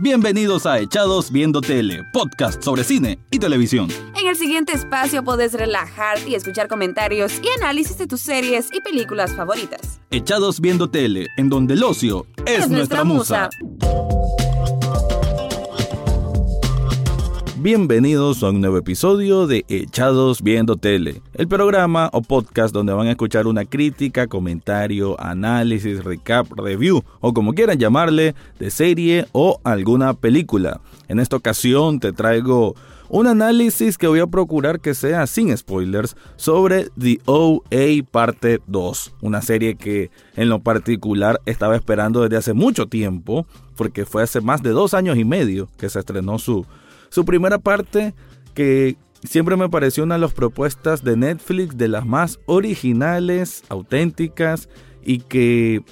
Bienvenidos a Echados Viendo Tele, podcast sobre cine y televisión. En el siguiente espacio podés relajarte y escuchar comentarios y análisis de tus series y películas favoritas. Echados Viendo Tele, en donde el ocio es, nuestra, musa. Bienvenidos a un nuevo episodio de Echados Viendo Tele, el programa o podcast donde van a escuchar una crítica, comentario, análisis, recap, review o como quieran llamarle de serie o alguna película. En esta ocasión te traigo un análisis que voy a procurar que sea sin spoilers sobre The OA parte 2, una serie que en lo particular estaba esperando desde hace mucho tiempo, porque fue hace más de dos años y medio que se estrenó su su primera parte, que siempre me pareció una de las propuestas de Netflix de las más originales, auténticas y que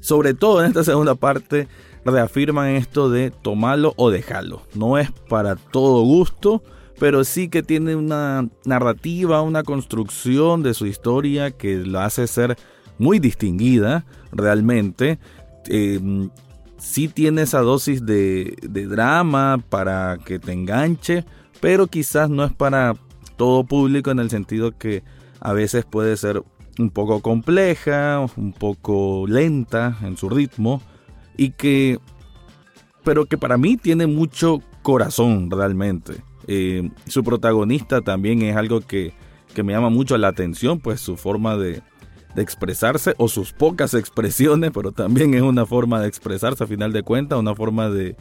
sobre todo en esta segunda parte reafirman esto de tomarlo o dejarlo. No es para todo gusto, pero sí que tiene una narrativa, una construcción de su historia que la hace ser muy distinguida realmente. Eh, sí tiene esa dosis de, drama para que te enganche, pero quizás no es para todo público en el sentido que a veces puede ser un poco compleja, un poco lenta en su ritmo y que pero que para mí tiene mucho corazón realmente. Eh, su protagonista también es algo que, que me llama mucho la atención, pues su forma de, de expresarse o sus pocas expresiones, pero también es una forma de expresarse a final de cuentas, una forma de,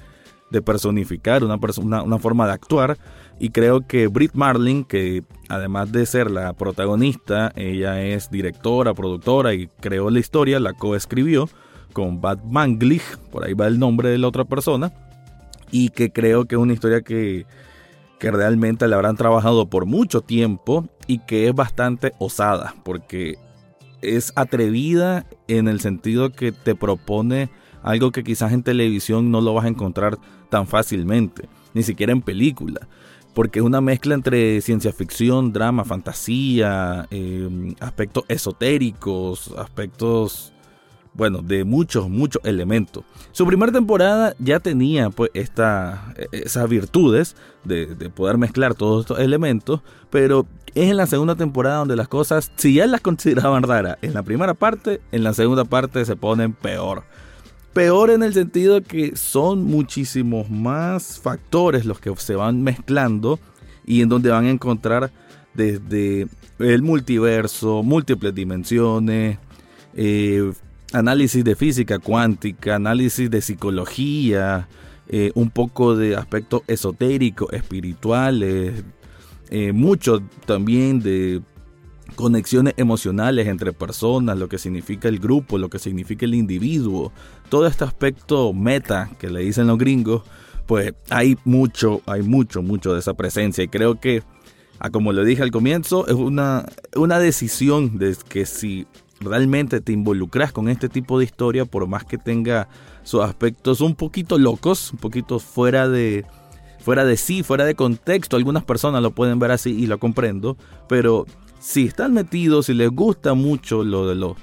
personificar, una, una, forma de actuar. Y creo que Brit Marlin, que además de ser la protagonista, ella es directora, productora y creó la historia, la coescribió con Bad Manglich, por ahí va el nombre de la otra persona, y que creo que es una historia que, que realmente la habrán trabajado por mucho tiempo y que es bastante osada, porque es atrevida en el sentido que te propone algo que quizás en televisión no lo vas a encontrar tan fácilmente, ni siquiera en película, porque es una mezcla entre ciencia ficción, drama, fantasía, eh, aspectos esotéricos, aspectos bueno, de muchos, muchos elementos. Su primera temporada ya tenía pues esta, esas virtudes de, poder mezclar todos estos elementos, pero es en la segunda temporada donde las cosas, si ya las consideraban raras en la primera parte, en la segunda parte se ponen peor. Peor en el sentido que son muchísimos más factores los que se van mezclando y en donde van a encontrar desde el multiverso, múltiples dimensiones, eh, análisis de física cuántica, análisis de psicología, eh, un poco de aspectos esotéricos, espirituales, eh, mucho también de conexiones emocionales entre personas, lo que significa el grupo, lo que significa el individuo, todo este aspecto meta que le dicen los gringos, pues hay mucho, hay mucho, mucho de esa presencia. Y creo que, como le dije al comienzo, es una, una decisión de que si realmente te involucras con este tipo de historia, por más que tenga sus aspectos un poquito locos, un poquito fuera de, fuera de sí, fuera de contexto. Algunas personas lo pueden ver así y lo comprendo, pero si están metidos, si les gusta mucho lo de lo,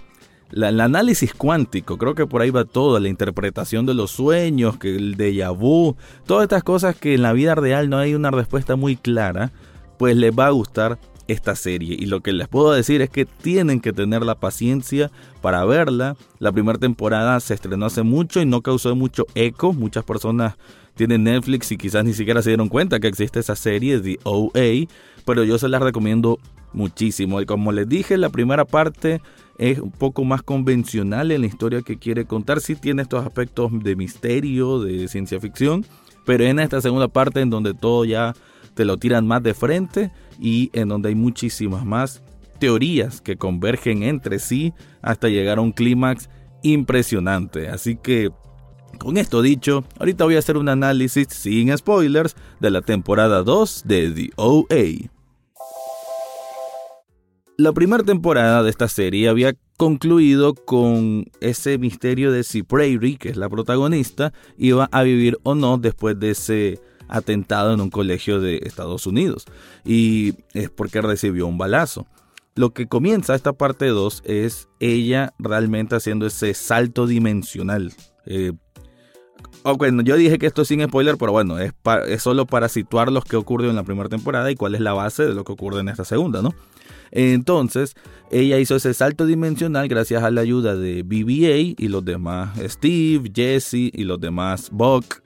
el análisis cuántico, creo que por ahí va todo, la interpretación de los sueños, que el déjà vu, todas estas cosas que en la vida real no hay una respuesta muy clara, pues les va a gustar esta serie. Y lo que les puedo decir es que tienen que tener la paciencia para verla. La primera temporada se estrenó hace mucho y no causó mucho eco. Muchas personas tienen Netflix y quizás ni siquiera se dieron cuenta que existe esa serie, de OA. Pero yo se la recomiendo muchísimo. Y como les dije, la primera parte es un poco más convencional en la historia que quiere contar. Sí tiene estos aspectos de misterio, de ciencia ficción. Pero en esta segunda parte en donde todo ya te lo tiran más de frente y en donde hay muchísimas más teorías que convergen entre sí hasta llegar a un clímax impresionante. Así que con esto dicho, ahorita voy a hacer un análisis sin spoilers de la temporada 2 de The OA. La primera temporada de esta serie había concluido con ese misterio de si Prairie, que es la protagonista, iba a vivir o no después de ese atentado en un colegio de Estados Unidos. Y es porque recibió un balazo. Lo que comienza esta parte 2 es ella realmente haciendo ese salto dimensional. Eh, yo dije que esto es sin spoiler, pero bueno, es, solo para situar lo que ocurrió en la primera temporada y cuál es la base de lo que ocurre en esta segunda, ¿no? Entonces, ella hizo ese salto dimensional gracias a la ayuda de BBA y los demás, Steve, Jesse y los demás, Buck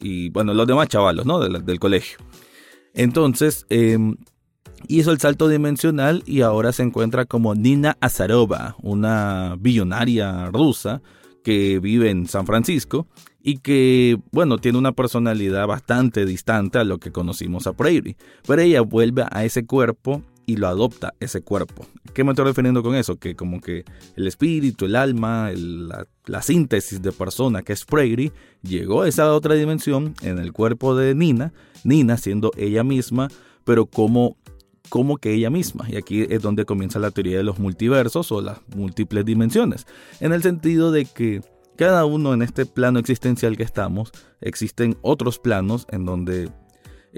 y bueno, los demás chavalos, ¿no? Del, del colegio. Entonces, em, hizo el salto dimensional y ahora se encuentra como Nina Azarova, una billonaria rusa que vive en San Francisco y que, bueno, tiene una personalidad bastante distante a lo que conocimos a Prairie. Pero ella vuelve a ese cuerpo y lo adopta ese cuerpo. ¿Qué me estoy refiriendo con eso? Que como que el espíritu, el alma, la, síntesis de persona que es Prairie llegó a esa otra dimensión en el cuerpo de Nina, Nina siendo ella misma, pero como, como que ella misma. Y aquí es donde comienza la teoría de los multiversos o las múltiples dimensiones, en el sentido de que cada uno en este plano existencial que estamos, existen otros planos en donde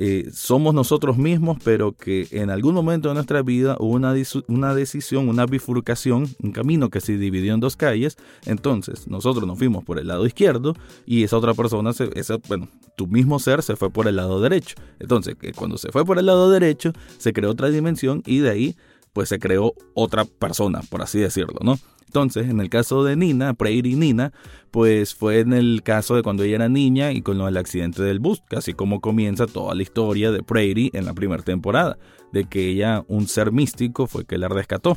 eh, somos nosotros mismos, pero que en algún momento de nuestra vida hubo una, una decisión, una bifurcación, un camino que se dividió en dos calles. Entonces, nosotros nos fuimos por el lado izquierdo y esa otra persona, se, esa, bueno, tu mismo ser se fue por el lado derecho. Entonces, que cuando se fue por el lado derecho, se creó otra dimensión y de ahí, pues se creó otra persona, por así decirlo, ¿no? Entonces, en el caso de Nina, Prairie Nina, pues fue en el caso de cuando ella era niña y con el accidente del bus, así como comienza toda la historia de Prairie en la primera temporada, de que ella, un ser místico, fue que la rescató.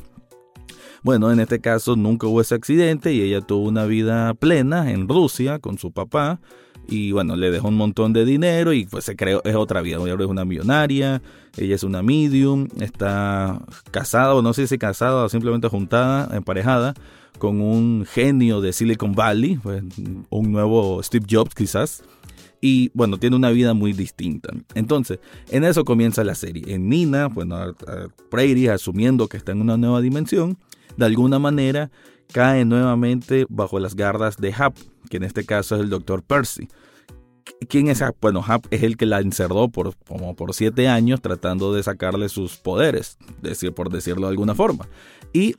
Bueno, en este caso nunca hubo ese accidente y ella tuvo una vida plena en Rusia con su papá y bueno, le dejó un montón de dinero y pues se creó, es otra vida, ella es una millonaria, ella es una medium, está casada o no sé si casada o simplemente juntada, emparejada con un genio de Silicon Valley, pues, un nuevo Steve Jobs quizás. Y bueno, tiene una vida muy distinta. Entonces, en eso comienza la serie. En Nina, bueno, Prairie asumiendo que está en una nueva dimensión, de alguna manera cae nuevamente bajo las gardas de Hap, que en este caso es el doctor Percy. ¿Quién es? Bueno, Hap es el que la encerró por, como por siete años tratando de sacarle sus poderes, decir, por decirlo de alguna forma. Y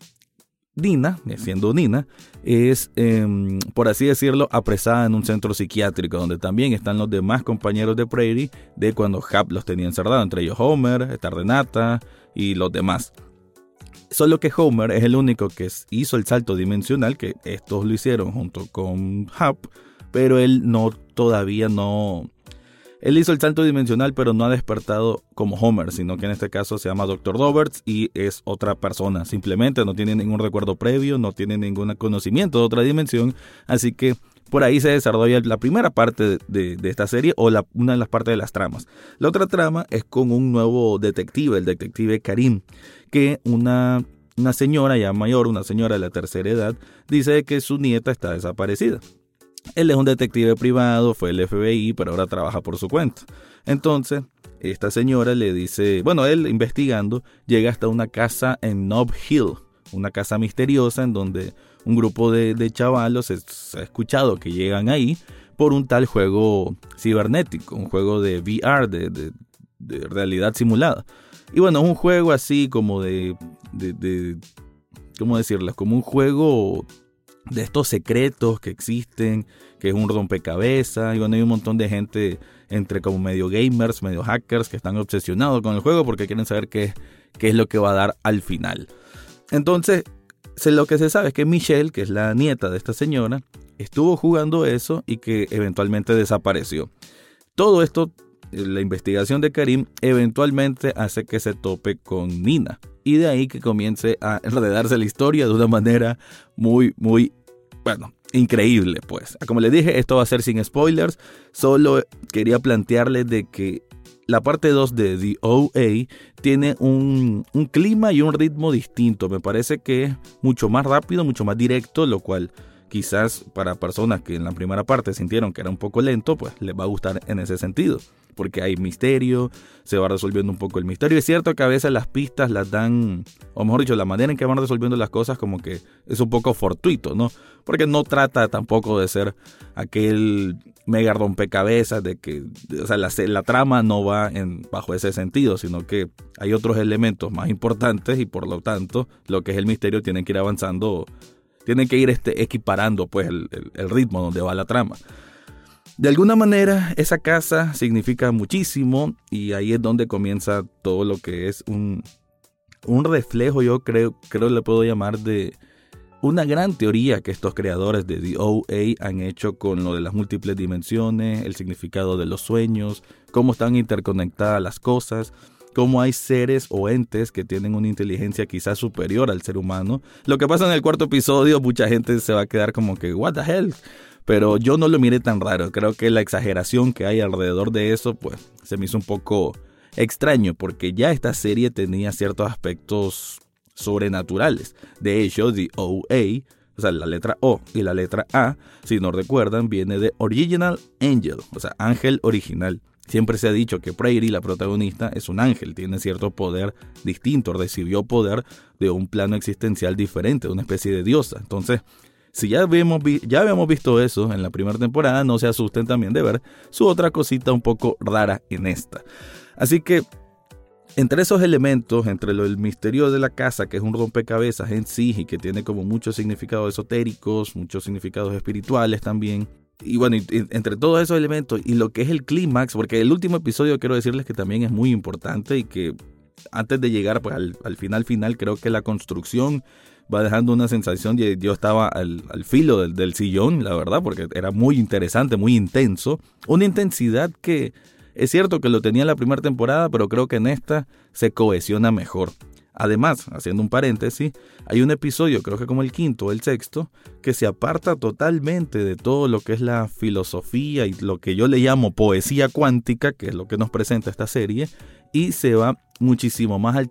Nina, siendo Nina, es, em, por así decirlo, apresada en un centro psiquiátrico donde también están los demás compañeros de Prairie de cuando Hap los tenía encerrados, entre ellos Homer, está Renata y los demás. Solo que Homer es el único que hizo el salto dimensional, que estos lo hicieron junto con Hap, pero él no todavía no... Él hizo el salto dimensional, pero no ha despertado como Homer, sino que en este caso se llama Dr. Roberts y es otra persona. Simplemente no tiene ningún recuerdo previo, no tiene ningún conocimiento de otra dimensión. Así que por ahí se desarrolla la primera parte de, esta serie o una de las partes de las tramas. La otra trama es con un nuevo detective, el detective Karim, que una, una señora ya mayor, una señora de la tercera edad, dice que su nieta está desaparecida. Él es un detective privado, fue el FBI, pero ahora trabaja por su cuenta. Entonces, esta señora le dice, bueno, él investigando, llega hasta una casa en Nob Hill, una casa misteriosa en donde un grupo de, chavalos se, ha escuchado que llegan ahí por un tal juego cibernético, un juego de VR, de, realidad simulada. Y bueno, es un juego así como de, de, ¿cómo decirlo? Como un juego de estos secretos que existen, que es un rompecabezas, y bueno, hay un montón de gente entre como medio gamers, medio hackers, que están obsesionados con el juego porque quieren saber qué, qué es lo que va a dar al final. Entonces, lo que se sabe es que Michelle, que es la nieta de esta señora, estuvo jugando eso y que eventualmente desapareció. Todo esto, eh, la investigación de Karim, eventualmente hace que se tope con Nina. Y de ahí que comience a enredarse la historia de una manera muy, muy, bueno, increíble, pues. Como les dije, esto va a ser sin spoilers. Solo quería plantearles de que la parte 2 de The OA tiene un, clima y un ritmo distinto. Me parece que es mucho más rápido, mucho más directo, lo cual quizás para personas que en la primera parte sintieron que era un poco lento, pues les va a gustar en ese sentido porque hay misterio, se va resolviendo un poco el misterio. Es cierto que a veces las pistas las dan, o mejor dicho, la manera en que van resolviendo las cosas como que es un poco fortuito, ¿no? Porque no trata tampoco de ser aquel mega rompecabezas de que, o sea, la, trama no va en, bajo ese sentido, sino que hay otros elementos más importantes y por lo tanto lo que es el misterio tiene que ir avanzando, tiene que ir este, equiparando pues el, el ritmo donde va la trama. De alguna manera, esa casa significa muchísimo y ahí es donde comienza todo lo que es un, un reflejo, yo creo, creo le puedo llamar de una gran teoría que estos creadores de The OA han hecho con lo de las múltiples dimensiones, el significado de los sueños, cómo están interconectadas las cosas, cómo hay seres o entes que tienen una inteligencia quizás superior al ser humano. Lo que pasa en el cuarto episodio, mucha gente se va a quedar como que, what the hell? Pero yo no lo miré tan raro. Creo que la exageración que hay alrededor de eso, pues se me hizo un poco extraño, porque ya esta serie tenía ciertos aspectos sobrenaturales. De hecho, The OA, o sea, la letra O y la letra A, si no recuerdan, viene de Original Angel, o sea, ángel original. Siempre se ha dicho que Prairie, la protagonista, es un ángel, tiene cierto poder distinto, recibió poder de un plano existencial diferente, de una especie de diosa. Entonces, si ya, habíamos, ya habíamos visto eso en la primera temporada, no se asusten también de ver su otra cosita un poco rara en esta. Así que entre esos elementos, entre del misterio de la casa, que es un rompecabezas en sí y que tiene como muchos significados esotéricos, muchos significados espirituales también, y bueno, entre todos esos elementos y lo que es el clímax, porque el último episodio quiero decirles que también es muy importante y que antes de llegar pues, al final final, creo que la construcción va dejando una sensación de yo estaba al, filo del, del, sillón, la verdad, porque era muy interesante, muy intenso. Una intensidad que es cierto que lo tenía en la primera temporada, pero creo que en esta se cohesiona mejor. Además, haciendo un paréntesis, hay un episodio, creo que como el quinto o el sexto, que se aparta totalmente de todo lo que es la filosofía y lo que yo le llamo poesía cuántica, que es lo que nos presenta esta serie, y se va muchísimo más al,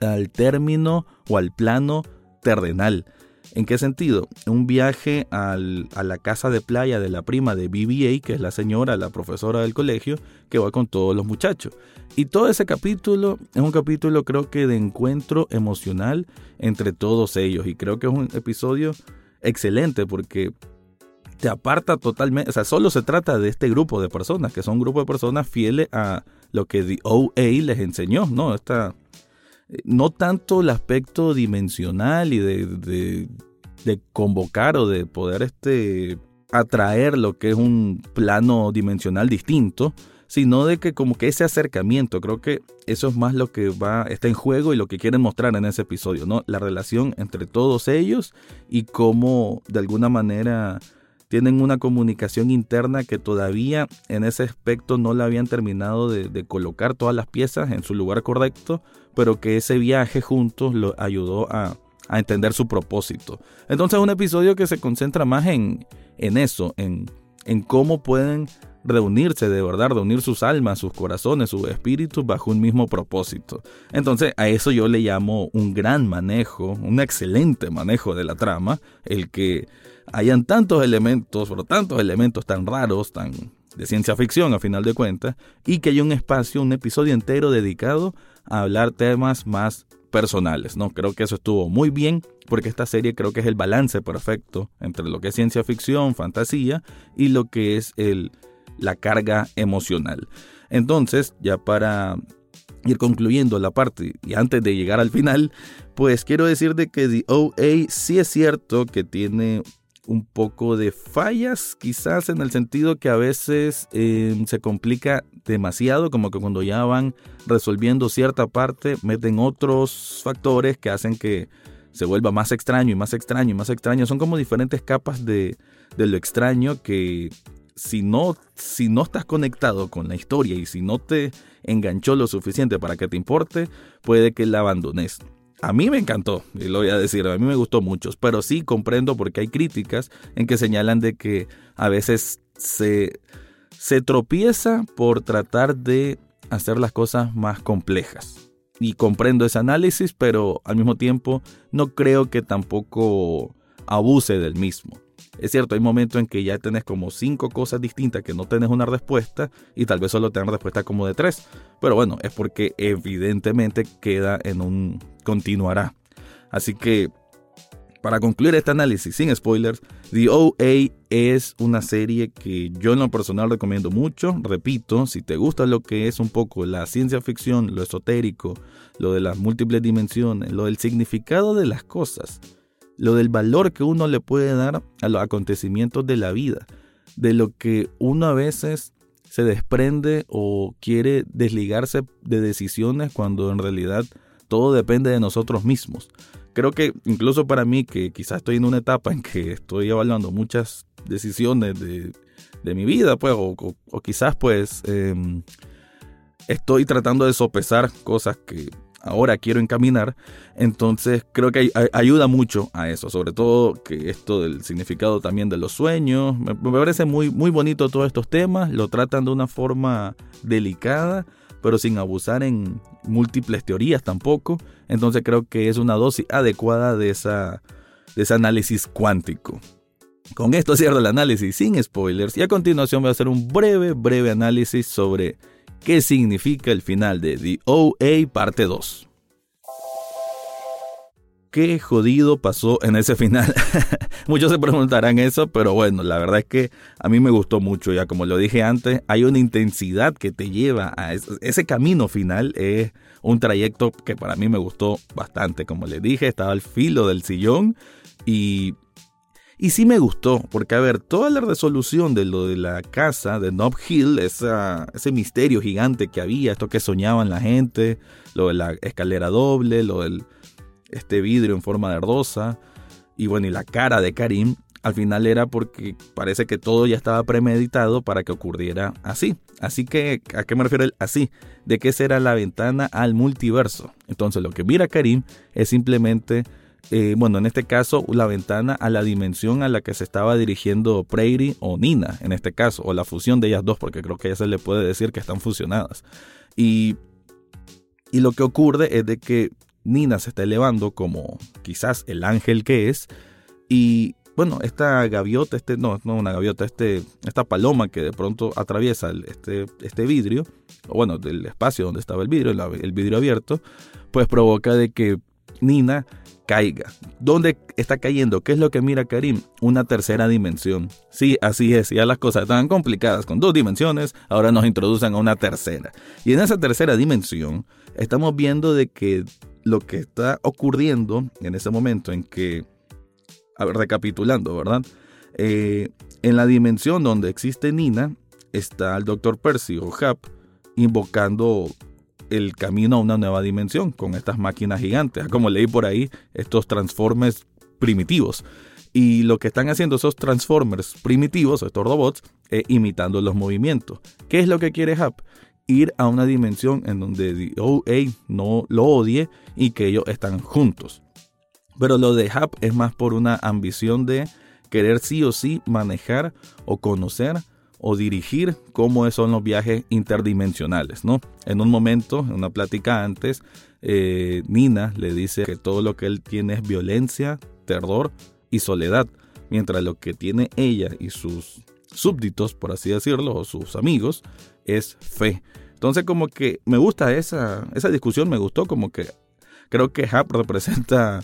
al término o al plano terrenal. ¿En qué sentido? Un viaje a la casa de playa de la prima de BBA, que es la señora, la profesora del colegio, que va con todos los muchachos. Y todo ese capítulo es un capítulo creo que de encuentro emocional entre todos ellos. Y creo que es un episodio excelente porque te aparta totalmente, o sea, solo se trata de este grupo de personas, que son un grupo de personas fieles a lo que The OA les enseñó, ¿no? Esta no tanto el aspecto dimensional y de, convocar o de poder este, atraer lo que es un plano dimensional distinto, sino de que como que ese acercamiento, creo que eso es más lo que va, está en juego y lo que quieren mostrar en ese episodio, ¿no? La relación entre todos ellos y cómo de alguna manera tienen una comunicación interna que todavía en ese aspecto no la habían terminado de, colocar todas las piezas en su lugar correcto, pero que ese viaje juntos lo ayudó a, entender su propósito. Entonces es un episodio que se concentra más en, en eso, en, en cómo pueden reunirse de verdad, reunir sus almas, sus corazones, sus espíritus bajo un mismo propósito. Entonces a eso yo le llamo un gran manejo, un excelente manejo de la trama, el que hayan tantos elementos, pero tantos elementos tan raros, tan de ciencia ficción a final de cuentas, y que haya un espacio, un episodio entero dedicado a hablar temas más personales, ¿no? Creo que eso estuvo muy bien, porque esta serie creo que es el balance perfecto entre lo que es ciencia ficción, fantasía, y lo que es el, la carga emocional. Entonces, ya para ir concluyendo la parte y antes de llegar al final, pues quiero decir de que The OA sí es cierto que tiene un poco de fallas, quizás en el sentido que a veces em, se complica demasiado, como que cuando ya van resolviendo cierta parte, meten otros factores que hacen que se vuelva más extraño y más extraño y más extraño. Son como diferentes capas de, de lo extraño que si no, si no estás conectado con la historia y si no te enganchó lo suficiente para que te importe, puede que la abandones. A mí me encantó, y lo voy a decir, a mí me gustó mucho, pero sí comprendo porque hay críticas en que señalan de que a veces se, se tropieza por tratar de hacer las cosas más complejas. Y comprendo ese análisis, pero al mismo tiempo no creo que tampoco abuse del mismo. Es cierto, hay momentos en que ya tenés como cinco cosas distintas que no tenés una respuesta y tal vez solo tengas respuesta como de tres. Pero bueno, es porque evidentemente queda en un continuará. Así que, para concluir este análisis sin spoilers, The OA es una serie que yo en lo personal recomiendo mucho. Repito, si te gusta lo que es un poco la ciencia ficción, lo esotérico, lo de las múltiples dimensiones, lo del significado de las cosas, lo del valor que uno le puede dar a los acontecimientos de la vida. de lo que uno a veces se desprende o quiere desligarse de decisiones cuando en realidad todo depende de nosotros mismos. Creo que incluso para mí, que quizás estoy en una etapa en que estoy evaluando muchas decisiones de, mi vida, pues, o, quizás pues em, estoy tratando de sopesar cosas que ahora quiero encaminar. Entonces creo que ayuda mucho a eso, sobre todo que esto del significado también de los sueños. Me, parece muy, muy bonito todos estos temas, lo tratan de una forma delicada, pero sin abusar en múltiples teorías tampoco. Entonces creo que es una dosis adecuada de, esa, de ese análisis cuántico. Con esto cierro el análisis sin spoilers y a continuación voy a hacer un breve, breve análisis sobre qué significa el final de The OA parte 2. Qué jodido pasó en ese final. Muchos se preguntarán eso, pero bueno, la verdad es que a mí me gustó mucho. Ya como lo dije antes, hay una intensidad que te lleva a ese, camino final. Es un trayecto que para mí me gustó bastante. Como les dije, estaba al filo del sillón y y sí me gustó, porque a ver, toda la resolución de lo de la casa de Nob Hill, ese misterio gigante que había, esto que soñaban la gente, lo de la escalera doble, lo del este vidrio en forma de rosa, y bueno, y la cara de Karim, al final era porque parece que todo ya estaba premeditado para que ocurriera así. Así que, ¿a qué me refiero el así? De que será la ventana al multiverso. Entonces, lo que mira Karim es simplemente eh, bueno, en este caso, la ventana a la dimensión a la que se estaba dirigiendo Prairie o Nina, en este caso, o la fusión de ellas dos, porque creo que ya se le puede decir que están fusionadas. Y, y lo que ocurre es de que Nina se está elevando como quizás el ángel que es, y bueno, esta gaviota, este, no, no una gaviota, este, esta paloma que de pronto atraviesa este, este vidrio, o bueno, del espacio donde estaba el vidrio, el vidrio abierto, pues provoca de que Nina caiga. ¿Dónde está cayendo? ¿Qué es lo que mira Karim? Una tercera dimensión. Sí, así es. Ya las cosas estaban complicadas con dos dimensiones, ahora nos introducen a una tercera. Y en esa tercera dimensión estamos viendo de que lo que está ocurriendo en ese momento en que, a ver, recapitulando, ¿verdad? Eh, en la dimensión donde existe Nina está el Dr. Percy o Hap invocando el camino a una nueva dimensión con estas máquinas gigantes. Como leí por ahí, estos transformers primitivos. Y lo que están haciendo esos transformers primitivos, estos robots, es imitando los movimientos. ¿Qué es lo que quiere Hap? Ir a una dimensión en donde OA no lo odie y que ellos están juntos. Pero lo de Hap es más por una ambición de querer sí o sí manejar o conocer o dirigir cómo son los viajes interdimensionales, ¿no? En un momento, en una plática antes, eh, Nina le dice que todo lo que él tiene es violencia, terror y soledad, mientras lo que tiene ella y sus súbditos, por así decirlo, o sus amigos, es fe. Entonces como que me gusta esa, esa discusión, me gustó como que creo que Hap representa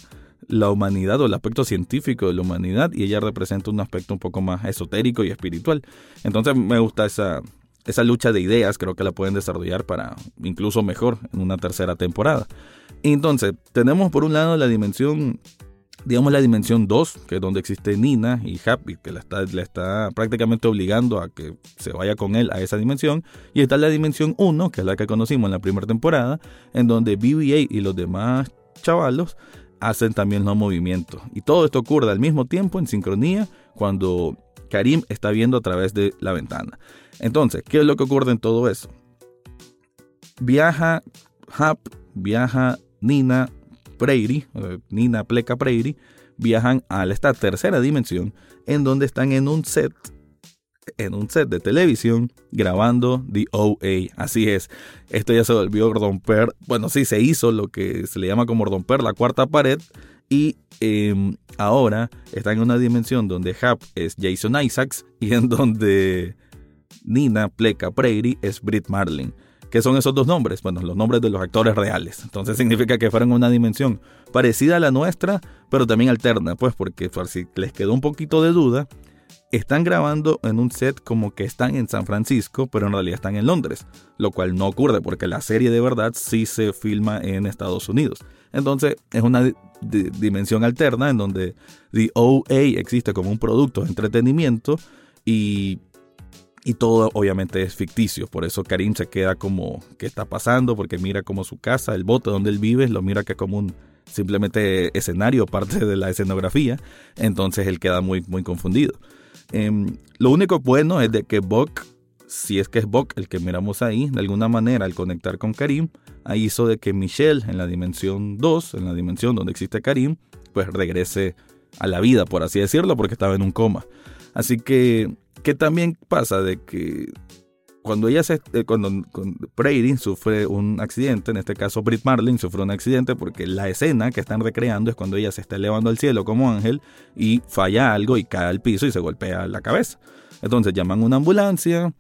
la humanidad o el aspecto científico de la humanidad y ella representa un aspecto un poco más esotérico y espiritual. Entonces me gusta esa, esa lucha de ideas, creo que la pueden desarrollar para incluso mejor en una tercera temporada. Entonces, tenemos por un lado la dimensión, digamos la dimensión 2, que es donde existe Nina y Happy, que la está, la está prácticamente obligando a que se vaya con él a esa dimensión. Y está la dimensión 1, que es la que conocimos en la primera temporada, en donde BB-8 y los demás chavalos hacen también los movimientos. Y todo esto ocurre al mismo tiempo, en sincronía, cuando Karim está viendo a través de la ventana. Entonces, ¿qué es lo que ocurre en todo eso? Viaja Hap, viaja Nina Prairie, Nina Pleca Prairie, viajan a esta tercera dimensión en donde están en un set en un set de televisión grabando The OA. Así es, esto ya se volvió romper, bueno, sí, se hizo lo que se le llama como romper la cuarta pared y em, ahora está en una dimensión donde Hap es Jason Isaacs y en donde Nina Pleca Prairie es Britt Marlin. ¿Qué son esos dos nombres? Bueno, los nombres de los actores reales. Entonces significa que fueron una dimensión parecida a la nuestra, pero también alterna, pues porque si les quedó un poquito de duda, están grabando en un set como que están en San Francisco, pero en realidad están en Londres, lo cual no ocurre porque la serie de verdad sí se filma en Estados Unidos. Entonces es una dimensión alterna en donde The OA existe como un producto de entretenimiento y, todo obviamente es ficticio. Por eso Karim se queda como, ¿qué está pasando? Porque mira como su casa, el bote donde él vive, lo mira que como un simplemente escenario, parte de la escenografía. Entonces él queda muy, muy confundido. Em, lo único bueno es de que Buck, si es que es Buck el que miramos ahí, de alguna manera al conectar con Karim, ahí hizo de que Michelle en la dimensión 2, en la dimensión donde existe Karim, pues regrese a la vida, por así decirlo, porque estaba en un coma. Así que, ¿qué también pasa? De que cuando ella se, eh, cuando, Brady sufre un accidente, en este caso Brit Marlin sufre un accidente porque la escena que están recreando es cuando ella se está elevando al cielo como ángel y falla algo y cae al piso y se golpea la cabeza. Entonces llaman una ambulancia.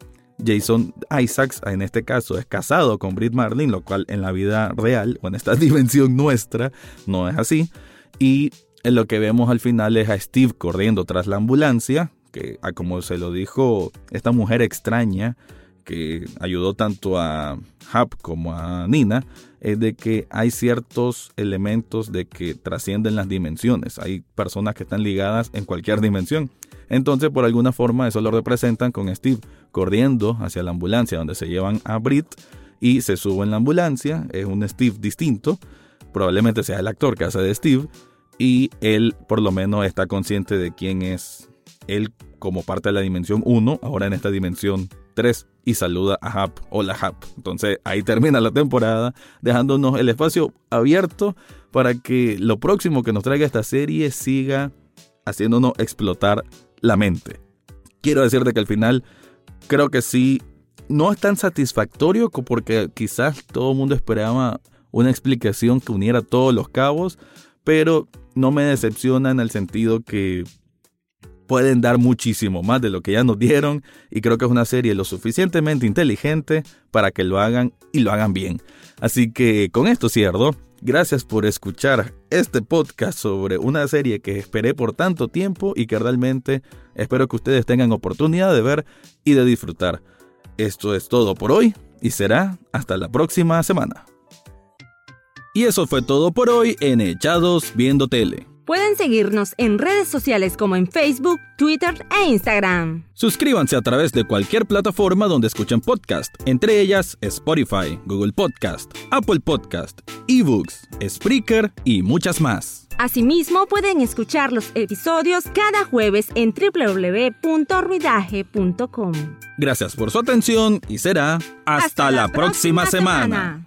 Jason Isaacs, en este caso, es casado con Brit Marlin, lo cual en la vida real o en esta dimensión nuestra no es así. Y lo que vemos al final es a Steve corriendo tras la ambulancia, que como se lo dijo esta mujer extraña, que ayudó tanto a Hap como a Nina es de que hay ciertos elementos de que trascienden las dimensiones. Hay personas que están ligadas en cualquier dimensión. Entonces, por alguna forma, eso lo representan con Steve corriendo hacia la ambulancia donde se llevan a Brit y se sube en la ambulancia. Es un Steve distinto. Probablemente sea el actor que hace de Steve. Y él, por lo menos, está consciente de quién es él como parte de la dimensión 1, ahora en esta dimensión 3 y saluda a Hap. Hola Hap. Entonces ahí termina la temporada, dejándonos el espacio abierto para que lo próximo que nos traiga esta serie siga haciéndonos explotar la mente. Quiero decirte que al final creo que sí, no es tan satisfactorio porque quizás todo el mundo esperaba una explicación que uniera todos los cabos, pero no me decepciona en el sentido que pueden dar muchísimo más de lo que ya nos dieron y creo que es una serie lo suficientemente inteligente para que lo hagan y lo hagan bien. Así que con esto cierro. Gracias por escuchar este podcast sobre una serie que esperé por tanto tiempo y que realmente espero que ustedes tengan oportunidad de ver y de disfrutar. Esto es todo por hoy y será hasta la próxima semana. Y eso fue todo por hoy en Echados Viendo Tele. Pueden seguirnos en redes sociales como en Facebook, Twitter e Instagram. Suscríbanse a través de cualquier plataforma donde escuchen podcast, entre ellas Spotify, Google Podcast, Apple Podcast, eBooks, Spreaker y muchas más. Asimismo, pueden escuchar los episodios cada jueves en www.ruidaje.com. Gracias por su atención y será hasta, la, próxima, semana.